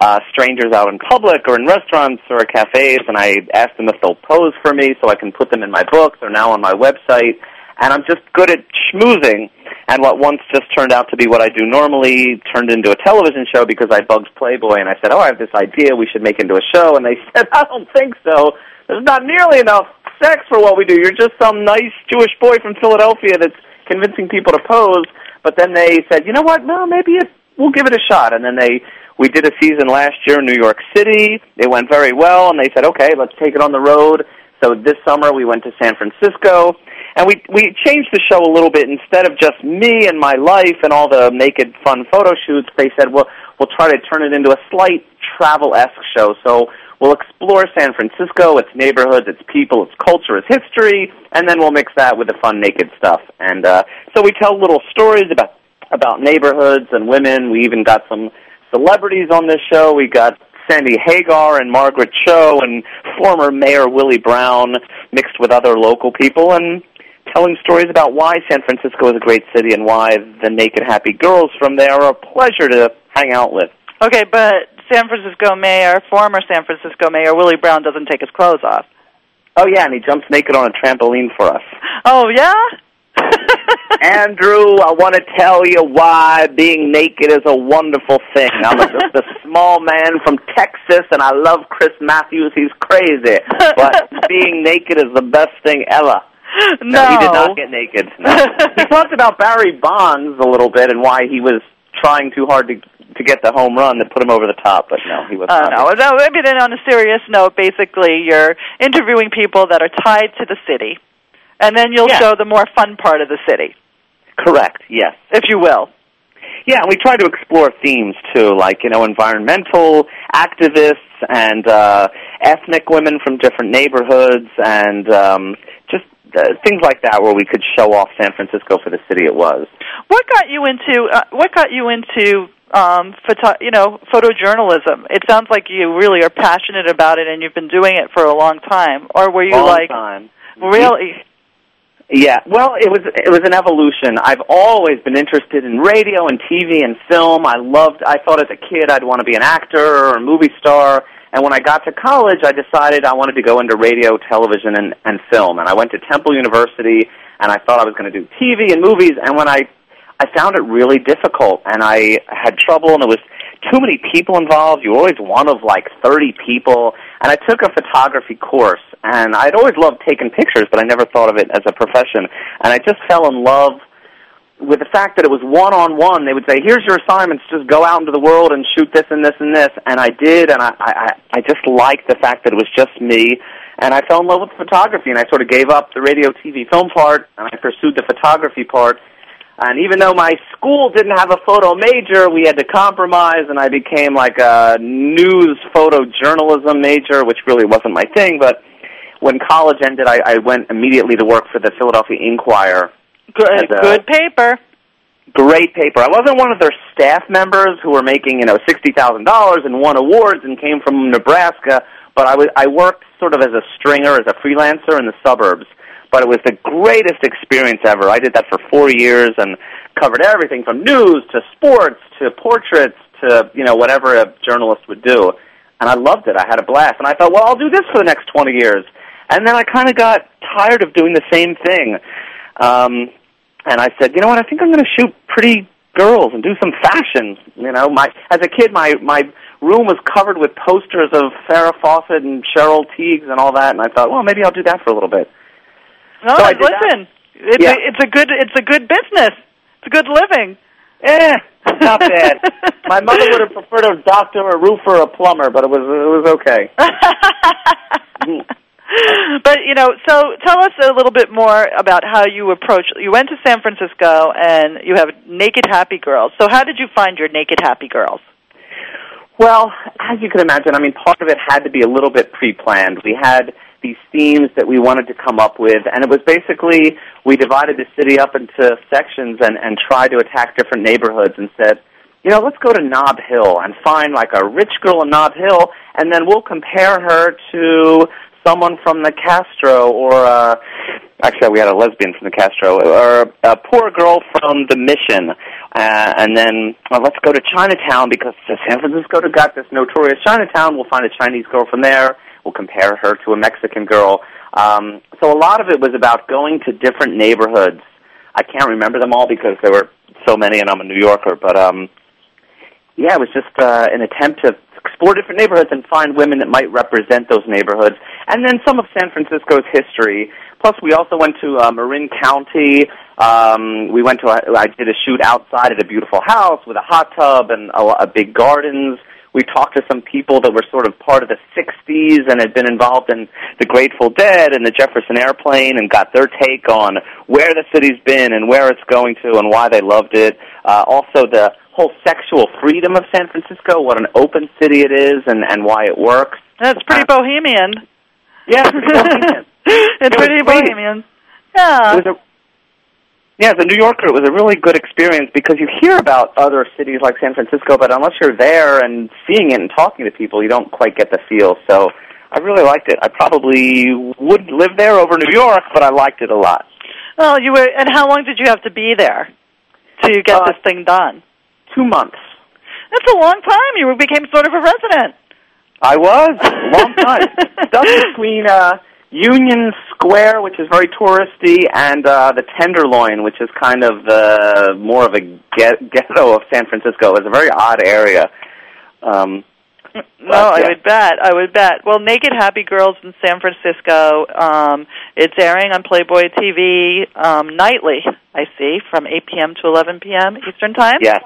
uh, strangers out in public or in restaurants or cafes, and I ask them if they'll pose for me so I can put them in my books. They're now on my website, and I'm just good at schmoozing. And what once just turned out to be what I do normally turned into a television show because I bugged Playboy and I said, "Oh, I have this idea. We should make into a show." And they (laughs) said, "I don't think so. There's not nearly enough sex for what we do. You're just some nice Jewish boy from Philadelphia that's convincing people to pose." But then they said, "You know what? No, maybe it, we'll give it a shot." And then they we did a season last year in New York City. It went very well, and they said, "Okay, let's take it on the road." So this summer we went to San Francisco, and we we changed the show a little bit. Instead of just me and my life and all the naked fun photo shoots, they said, "Well, we'll try to turn it into a slight travel esque show." So we'll explore San Francisco, its neighborhoods, its people, its culture, its history, and then we'll mix that with the fun naked stuff. And uh, so we tell little stories about about neighborhoods and women. We even got some celebrities on this show. We got Sammy Hagar and Margaret Cho and former Mayor Willie Brown mixed with other local people and telling stories about why San Francisco is a great city and why the naked happy girls from there are a pleasure to hang out with. Okay, but San Francisco Mayor, former San Francisco Mayor Willie Brown doesn't take his clothes off. Oh yeah, and he jumps naked on a trampoline for us. Oh yeah? (laughs) Andrew, I want to tell you why being naked is a wonderful thing. I'm a, just a (laughs) small man from Texas, and I love Chris Matthews. He's crazy, (laughs) but being naked is the best thing ever. No, he did not get naked. No. (laughs) he talked about Barry Bonds a little bit and why he was trying too hard to to get the home run that put him over the top, but no, he was uh, not. no, no. Maybe then on a serious note, basically, you're interviewing people that are tied to the city, and then you'll Yeah. show the more fun part of the city, Correct. Yes. if you will. Yeah, and we try to explore themes too, like you know, environmental activists and uh, ethnic women from different neighborhoods, and um, just uh, things like that, where we could show off San Francisco for the city it was. What got you into uh, what got you into um photo, you know photojournalism? It sounds like you really are passionate about it and you've been doing it for a long time. Or were you Long like time. really? Yeah, well, it was it was an evolution. I've always been interested in radio and TV and film. I loved. I thought as a kid I'd want to be an actor or a movie star. And when I got to college, I decided I wanted to go into radio, television, and, and film. And I went to Temple University, and I thought I was going to do TV and movies. And when I I found it really difficult, and I had trouble, and it was too many people involved. You always one of like 30 people. And I took a photography course, and I'd always loved taking pictures, but I never thought of it as a profession. And I just fell in love with the fact that it was one on one. They would say, "Here's your assignments. Just go out into the world and shoot this and this and this." And I did, and I I, I just liked the fact that it was just me. And I fell in love with photography, and I sort of gave up the radio, TV, film part, and I pursued the photography part. And even though my school didn't have a photo major, we had to compromise, and I became like a news photojournalism major, which really wasn't my thing. But when college ended, I, I went immediately to work for the Philadelphia Inquirer. Good, as a- good paper. Great paper. I wasn't one of their staff members who were making, you know, sixty thousand dollars and won awards and came from Nebraska. But I was I worked sort of as a stringer, as a freelancer in the suburbs. But it was the greatest experience ever. I did that for four years and covered everything from news to sports to portraits to you know whatever a journalist would do. And I loved it. I had a blast. And I thought, well, I'll do this for the next twenty years. And then I kind of got tired of doing the same thing. Um, and I said, you know what? I think I'm going to shoot pretty girls and do some fashion. You know, my as a kid, my my room was covered with posters of Farrah Fawcett and Cheryl Tiegs and all that. And I thought, well, maybe I'll do that for a little bit. No, So listen, it's Yeah. a, it's a good it's a good business. It's a good living. Eh, not (laughs) bad. My mother would have preferred a doctor, a roofer, or a plumber, but it was it was okay. (laughs) but you know, so tell us a little bit more about how you approach. You went to San Francisco, and you have Naked Happy Girls. So, how did you find your Naked Happy Girls? Well, as you can imagine, I mean, part of it had to be a little bit pre-planned. We had these themes that we wanted to come up with, and it was basically we divided the city up into sections and and tried to attack different neighborhoods and said, you know, let's go to Nob Hill and find like a rich girl in Nob Hill, and then we'll compare her to someone from the Castro or uh actually we had a lesbian from the Castro or a poor girl from the Mission. Uh, and then well, let's go to Chinatown because San Francisco got this notorious Chinatown. We'll find a Chinese girl from there. We'll compare her to a Mexican girl. Um so a lot of it was about going to different neighborhoods. I can't remember them all because there were so many and I'm a New Yorker but um yeah, it was just uh, an attempt to explore different neighborhoods and find women that might represent those neighborhoods, and then some of San Francisco's history. Plus, we also went to uh, Marin County. Um, we went to a, I did a shoot outside at a beautiful house with a hot tub and a, a big gardens. We talked to some people that were sort of part of the '60s and had been involved in the Grateful Dead and the Jefferson Airplane, and got their take on where the city's been and where it's going to and why they loved it. Uh, also, the whole sexual freedom of San Francisco, what an open city it is, and and why it works. That's pretty bohemian. Yeah, pretty bohemian. (laughs) it's It pretty bohemian. Yeah. It a, yeah, as a New Yorker, it was a really good experience because you hear about other cities like San Francisco, but unless you're there and seeing it and talking to people, you don't quite get the feel. So I really liked it. I probably would live there over New York, but I liked it a lot. Well, you were, and how long did you have to be there to get Uh, this thing done? Two months. That's a long time. You became sort of a resident. I was a long (laughs) time. Stuck between uh, Union Square, which is very touristy, and uh, the Tenderloin, which is kind of the more of a get- ghetto of San Francisco. It was a very odd area. Um, No, But, I would bet. I would bet. Well, Naked Happy Girls in San Francisco. Um, it's airing on Playboy TV um, nightly. I see from 8 p.m. to 11 p.m. Eastern Time. yes.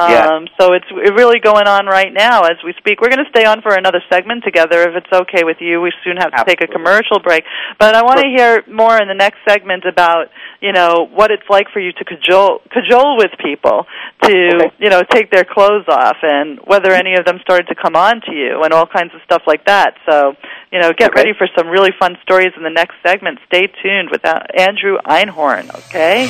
Um, Yeah. So it's really going on right now as we speak. We're going to stay on for another segment together if it's okay with you. We soon have to take a commercial break, but I want to hear more in the next segment about you know what it's like for you to cajole cajole with people to Okay. you know take their clothes off and whether any of them started to come on to you and all kinds of stuff like that. So you know get Okay. ready for some really fun stories in the next segment. Stay tuned with uh, Andrew Einhorn. Okay.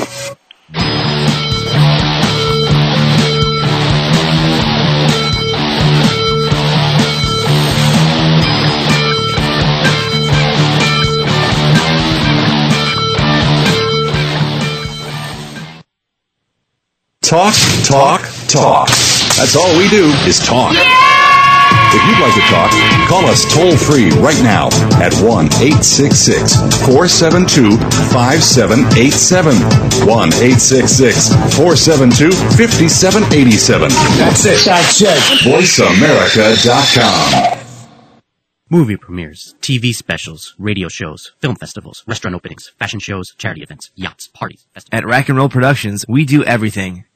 Talk, talk, talk. That's all we do is talk. If you'd like to talk, call us toll free right now at 1 866 472 5787. 1 866 472 5787. That's it. That's it. VoiceAmerica.com. Movie premieres, TV specials, radio shows, film festivals, restaurant openings, fashion shows, charity events, yachts, parties, festivals, At Rack and Roll Productions, we do everything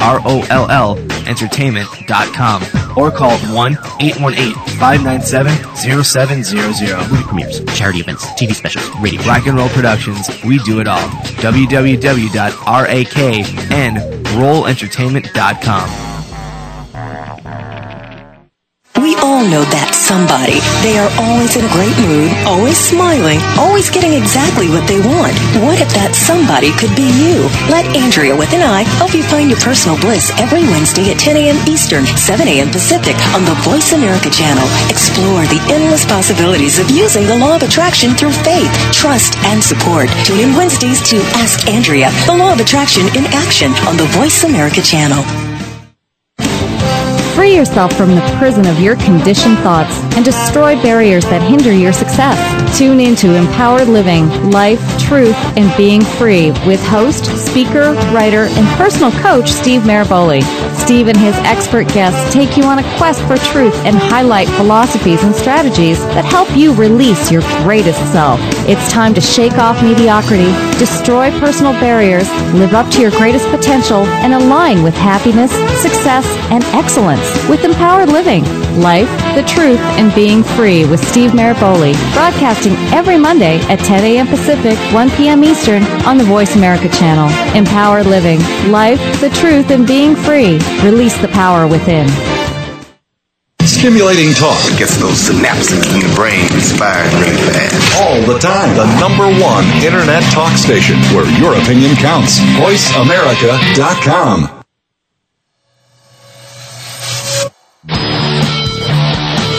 R-A-K-N-R-O-L-L, entertainment.com, or call 1-818-597-0700. Movie premieres, charity events, TV specials, radio. Rack and Roll Productions, we do it all. www.raknrollentertainment.com. We all know that somebody. They are always in a great mood, always smiling, always getting exactly what they want. What if that somebody could be you? Let Andrea with an I help you find your personal bliss every Wednesday at 10 a.m. Eastern, 7 a.m. Pacific on the Voice America channel. Explore the endless possibilities of using the law of attraction through faith, trust, and support. Tune in Wednesdays to Ask Andrea, the law of attraction in action on the Voice America channel. Free yourself from the prison of your conditioned thoughts and destroy barriers that hinder your success. Tune into Empowered Living, Life, Truth, and Being Free with host, speaker, writer, and personal coach Steve Maraboli. Steve and his expert guests take you on a quest for truth and highlight philosophies and strategies that help you release your greatest self. It's time to shake off mediocrity, destroy personal barriers, live up to your greatest potential, and align with happiness, success, and excellence with Empowered Living, Life, the Truth, and Being Free with Steve Maraboli, broadcasting every Monday at 10 a.m. Pacific, 1 p.m. Eastern on the Voice America channel. Empowered Living, Life, the Truth, and Being Free. Release the power within. Stimulating talk. Gets those synapses in the brain firing really fast. All the time. The number one internet talk station where your opinion counts. VoiceAmerica.com.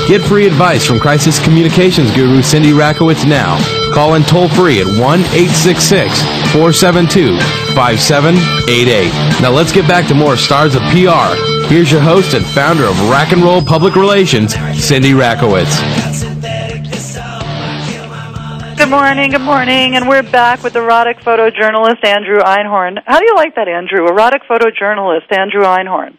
Get free advice from crisis communications guru Cindy Rakowitz now. Call in toll free at 1 866 472 5788. Now let's get back to more stars of PR. Here's your host and founder of Rack and Roll Public Relations, Cindy Rakowitz. Good morning, good morning, and we're back with erotic photojournalist Andrew Einhorn. How do you like that, Andrew? Erotic photojournalist Andrew Einhorn.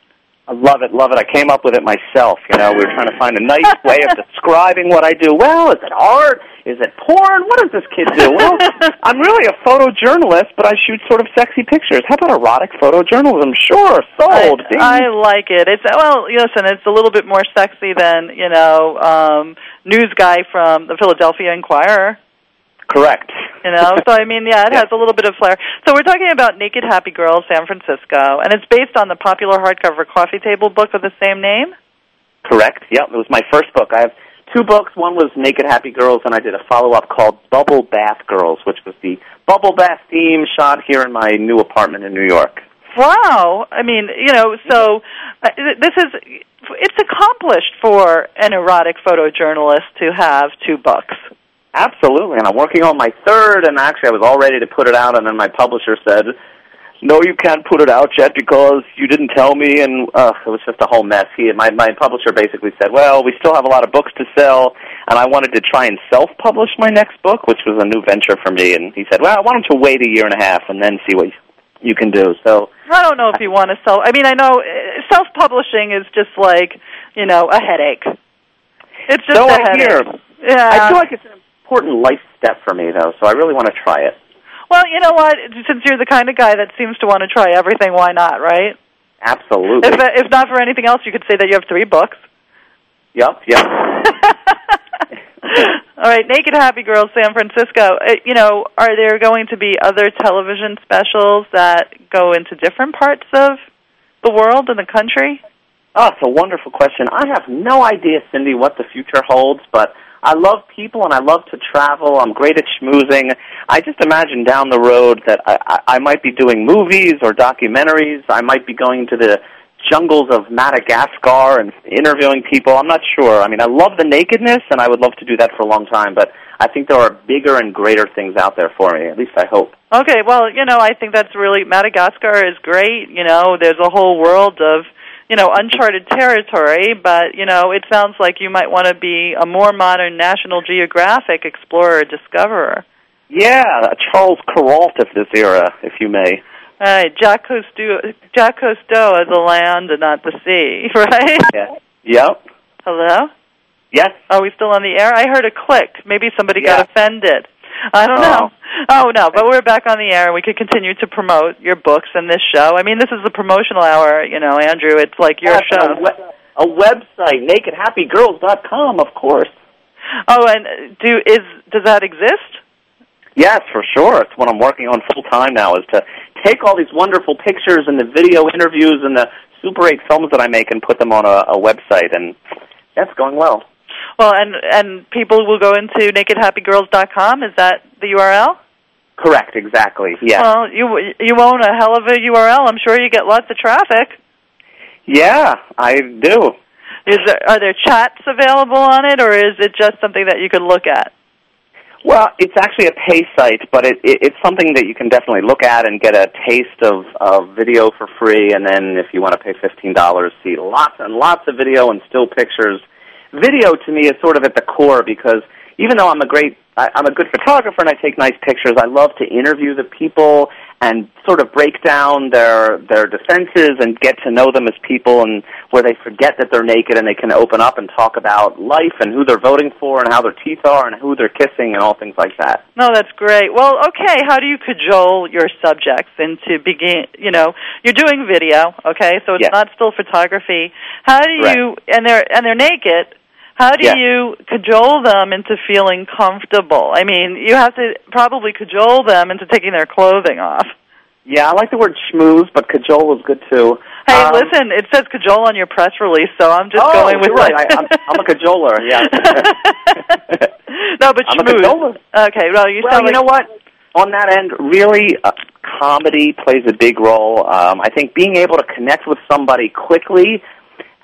I love it, love it. I came up with it myself. You know, we were trying to find a nice way of describing what I do. Well, is it art? Is it porn? What does this kid do? Well, I'm really a photojournalist, but I shoot sort of sexy pictures. How about erotic photojournalism? Sure, sold. I, I like it. It's well, listen, it's a little bit more sexy than you know, um, news guy from the Philadelphia Inquirer. Correct. You know, so I mean, yeah, it (laughs) has a little bit of flair. So we're talking about Naked Happy Girls, San Francisco, and it's based on the popular hardcover coffee table book of the same name. Correct. Yep, it was my first book. I have two books. One was Naked Happy Girls, and I did a follow-up called Bubble Bath Girls, which was the bubble bath theme shot here in my new apartment in New York. Wow. I mean, you know, so uh, this is it's accomplished for an erotic photojournalist to have two books. Absolutely, and I'm working on my third, and actually I was all ready to put it out, and then my publisher said, "No, you can't put it out yet because you didn't tell me," and uh, it was just a whole mess. He, my my publisher, basically said, "Well, we still have a lot of books to sell, and I wanted to try and self-publish my next book, which was a new venture for me." And he said, "Well, why don't you wait a year and a half and then see what you can do." So I don't know if you want to sell. I mean, I know uh, self-publishing is just like you know a headache. It's just so a I headache. hear. Yeah. I feel like it's an important life step for me, though, so I really want to try it. Well, you know what? Since you're the kind of guy that seems to want to try everything, why not, right? Absolutely. If if not for anything else, you could say that you have three books. Yep, yep. (laughs) All right, Naked Happy Girls, San Francisco. Uh, You know, are there going to be other television specials that go into different parts of the world and the country? Oh, it's a wonderful question. I have no idea, Cindy, what the future holds, but I love people and I love to travel. I'm great at schmoozing. I just imagine down the road that I, I, I might be doing movies or documentaries. I might be going to the jungles of Madagascar and interviewing people. I'm not sure. I mean, I love the nakedness and I would love to do that for a long time, but I think there are bigger and greater things out there for me. At least I hope. Okay, well, you know, I think that's really Madagascar is great. You know, there's a whole world of you know uncharted territory, but you know, it sounds like you might want to be a more modern National Geographic explorer discoverer. Yeah, a Charles Kuralt of this era, if you may. Right, Jacques Cousteau, Jacques Cousteau is the land and not the sea, (laughs) right? Yeah. Yep. Hello? Yes. Are we still on the air? I heard a click. Maybe somebody Yeah. got offended. I don't know. Oh. oh no, but we're back on the air and we could continue to promote your books and this show. I mean, this is the promotional hour, you know, Andrew. It's like your Yes, show. A, we- a website, nakedhappygirls.com, of course. Oh, and uh, do is does that exist? Yes, for sure. It's what I'm working on full time now is to take all these wonderful pictures and the video interviews and the Super 8 films that I make and put them on a, a website, and that's going well. Well, and and people will go into nakedhappygirls.com. Is that the URL? Correct, exactly. Yes. Well, you you own a hell of a URL. I'm sure you get lots of traffic. yeah, I do. Is there are there chats available on it, or is it just something that you can look at? Well, it's actually a pay site, but it, it, it's something that you can definitely look at and get a taste of, of video for free. And then if you want to pay fifteen dollars, see lots and lots of video and still pictures. Video to me is sort of at the core because even though I'm a great, I, I'm a good photographer and I take nice pictures, I love to interview the people and sort of break down their their defenses and get to know them as people and where they forget that they're naked and they can open up and talk about life and who they're voting for and how their teeth are and who they're kissing and all things like that. No, that's great. Well, okay, how do you cajole your subjects into begin, you know, you're doing video, okay? So it's Yes. not still photography. How do you and they're and they're naked. How do Yes. you cajole them into feeling comfortable? I mean, you have to probably cajole them into taking their clothing off. Yeah, I like the word schmooze, but cajole is good too. Hey, Um, listen, it says cajole on your press release, so I'm just oh, going with you're right. I, I'm, I'm a cajoler. Yeah. (laughs) no, but I'm a schmooze. cajoler. Okay, well, you well, you like know what? On that end, really, uh, comedy plays a big role. Um, I think being able to connect with somebody quickly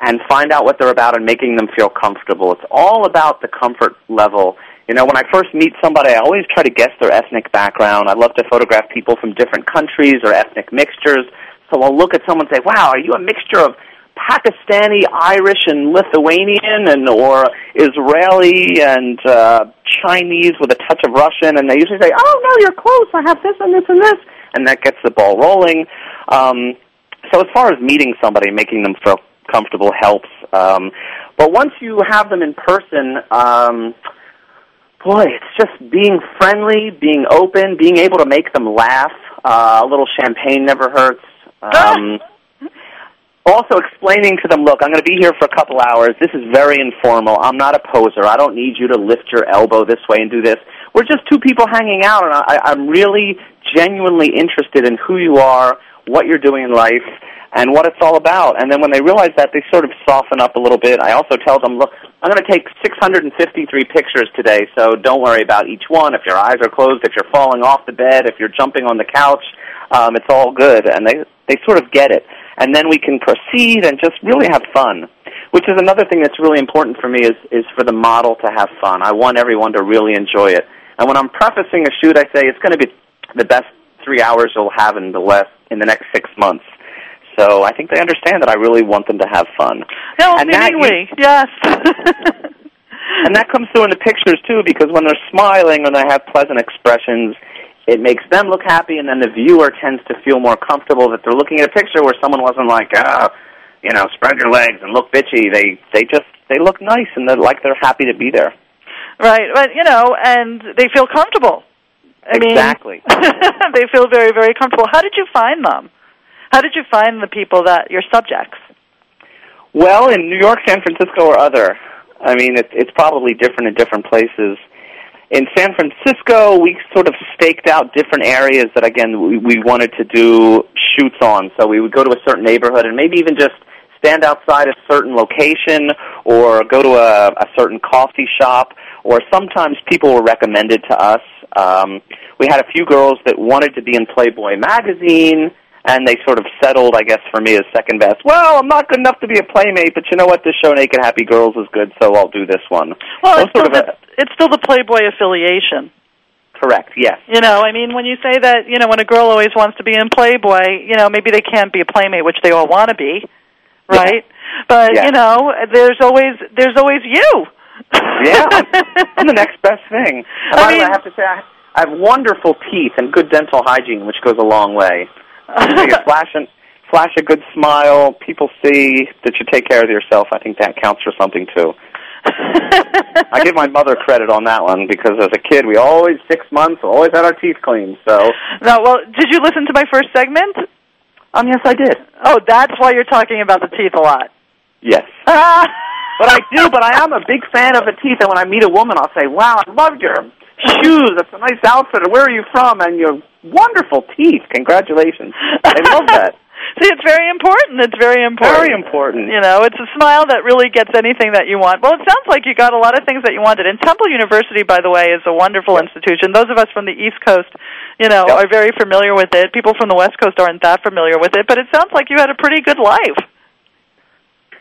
and find out what they're about and making them feel comfortable. It's all about the comfort level. You know, when I first meet somebody, I always try to guess their ethnic background. I love to photograph people from different countries or ethnic mixtures. So I'll look at someone and say, "Wow, are you a mixture of Pakistani, Irish, and Lithuanian, and or Israeli and uh, Chinese with a touch of Russian?" And they usually say, "Oh no, you're close. I have this and this and this," and that gets the ball rolling. Um, so as far as meeting somebody, making them feel comfortable helps. Um, but once you have them in person, um, boy, it's just being friendly, being open, being able to make them laugh. Uh, a little champagne never hurts. Um, (laughs) also explaining to them, look, I'm going to be here for a couple hours. This is very informal. I'm not a poser. I don't need you to lift your elbow this way and do this. We're just two people hanging out, and I, I'm really genuinely interested in who you are, what you're doing in life, and what it's all about. And then when they realize that, they sort of soften up a little bit. I also tell them, look, I'm going to take 653 pictures today, so don't worry about each one. If your eyes are closed, if you're falling off the bed, if you're jumping on the couch, um, it's all good. And they they sort of get it. And then we can proceed and just really have fun. Which is another thing that's really important for me is is for the model to have fun. I want everyone to really enjoy it. And when I'm prefacing a shoot, I say it's going to be the best three hours you'll have in the last in the next six months. So I think they understand that I really want them to have fun. No, and that seemingly, yes. (laughs) and that comes through in the pictures too, because when they're smiling and they have pleasant expressions, it makes them look happy, and then the viewer tends to feel more comfortable that they're looking at a picture where someone wasn't like, ah, you know, spread your legs and look bitchy. They they just they look nice and they're like they're happy to be there. right, but you know, and they feel comfortable. I exactly. mean, (laughs) they feel very, very comfortable. How did you find them? How did you find the people that your subjects? Well, in New York, San Francisco, or other. I mean, it, it's probably different in different places. In San Francisco, we sort of staked out different areas that, again, we, we wanted to do shoots on. So we would go to a certain neighborhood and maybe even just stand outside a certain location or go to a, a certain coffee shop. Or sometimes people were recommended to us. Um, we had a few girls that wanted to be in Playboy magazine and they sort of settled, I guess, for me as second best. Well, I'm not good enough to be a playmate, but you know what? This show, Naked Happy Girls, is good, so I'll do this one. Well, Those it's still, the, it's still the Playboy affiliation. correct, yes. You know, I mean, when you say that, you know, when a girl always wants to be in Playboy, you know, maybe they can't be a playmate, which they all want to be, right? But Yeah. you know, there's always there's always you. Yeah, (laughs) I'm, the next best thing. And the way, I have to say, I, I have wonderful teeth and good dental hygiene, which goes a long way. I think flash, and, flash a good smile, people see that you take care of yourself. I think that counts for something too. I give my mother credit on that one because as a kid, we always six months always had our teeth cleaned. So, No, well, did you listen to my first segment? um, yes, I did. Oh, that's why you're talking about the teeth a lot. Yes. (laughs) But I do, but I am a big fan of the teeth, and when I meet a woman, I'll say, wow, I love your shoes. That's a nice outfit. Where are you from? And your wonderful teeth. Congratulations. I love that. (laughs) See, it's very important. It's very important. Very important. You know, it's a smile that really gets anything that you want. Well, it sounds like you got a lot of things that you wanted. And Temple University, by the way, is a wonderful institution. Those of us from the East Coast, you know, are very familiar with it. People from the West Coast aren't that familiar with it. But it sounds like you had a pretty good life.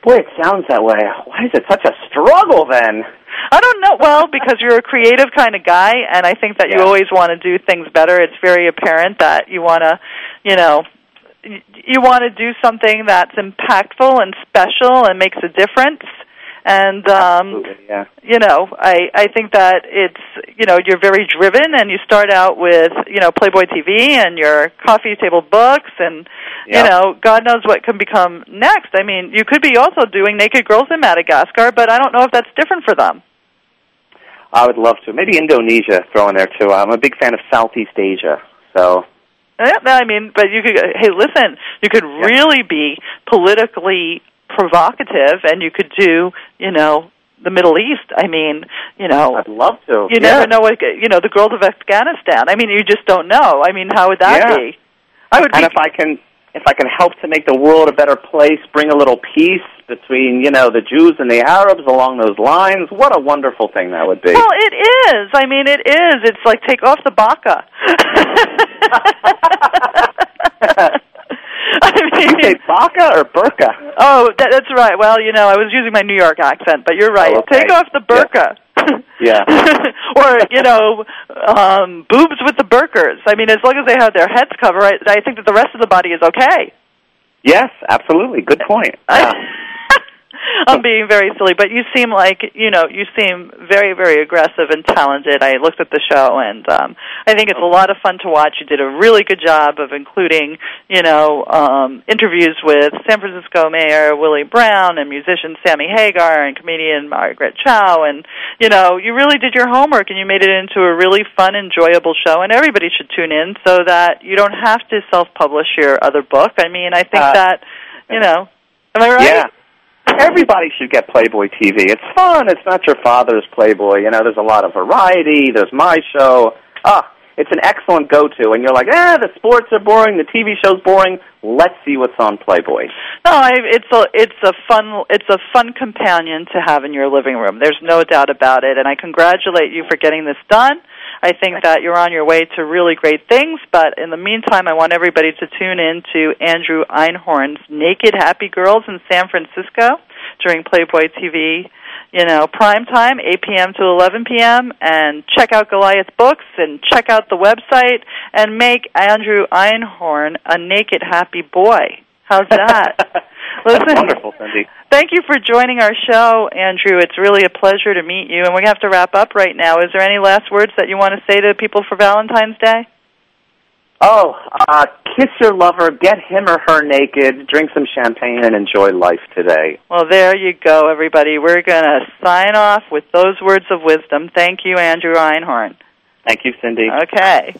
Boy, it sounds that way. Why is it such a struggle then? I don't know. Well, because you're a creative kind of guy, and I think that you always want to do things better. It's very apparent that you want to, you know, you want to do something that's impactful and special and makes a difference. And um, yeah. you know, I I think that it's you know you're very driven, and you start out with you know Playboy TV and your coffee table books, and Yeah. you know God knows what can become next. I mean, you could be also doing Naked Girls in Madagascar, but I don't know if that's different for them. I would love to. Maybe Indonesia throw in there too. I'm a big fan of Southeast Asia. So Yeah, I mean, but you could. Hey, listen, you could really be politically provocative, and you could do, you know, the Middle East. I mean, you know, I'd love to. you yeah. never know what you know the girls of Afghanistan. I mean, you just don't know. I mean, how would that Yeah. be? I would and be. if I can if I can help to make the world a better place, bring a little peace between, you know, the Jews and the Arabs along those lines, what a wonderful thing that would be. Well, it is. I mean, it is. It's like take off the baka. (laughs) (laughs) I (laughs) mean, you say baka or burka? oh, that, that's right. Well, you know, I was using my New York accent, but you're right. Oh, okay. Take off the burqa. Yeah. (laughs) or you know, um, boobs with the burkers. I mean, as long as they have their heads covered, I, I think that the rest of the body is okay. Yes, absolutely. Good point. (laughs) Yeah. (laughs) I'm being very silly, but you seem like you know you seem very very aggressive and talented. I looked at the show and um I think it's a lot of fun to watch. You did a really good job of including you know um interviews with San Francisco Mayor Willie Brown and musician Sammy Hagar and comedian Margaret Cho and you know you really did your homework and you made it into a really fun enjoyable show and everybody should tune in so that you don't have to self-publish your other book. I mean, I think Uh, that you know Am I right? Yeah. Everybody should get Playboy TV. It's fun. It's not your father's Playboy. You know, there's a lot of variety. There's my show. Ah, it's an excellent go-to. And you're like, ah, the sports are boring. The TV show's boring. Let's see what's on Playboy. No, I, it's a it's a fun it's a fun companion to have in your living room. There's no doubt about it, and I congratulate you for getting this done. I think that you're on your way to really great things, but in the meantime, I want everybody to tune in to Andrew Einhorn's Naked Happy Girls in San Francisco during Playboy TV, you know, prime time, 8 p.m. to 11 p.m., and check out Goliath Books and check out the website and make Andrew Einhorn a naked happy boy. How's that? (laughs) That's (laughs) wonderful, Cindy. Thank you for joining our show, Andrew. It's really a pleasure to meet you, and we have to wrap up right now. Is there any last words that you want to say to people for Valentine's Day? Oh, uh, kiss your lover, get him or her naked, drink some champagne, and enjoy life today. Well, there you go, everybody. We're going to sign off with those words of wisdom. Thank you, Andrew Einhorn. Thank you, Cindy. Okay.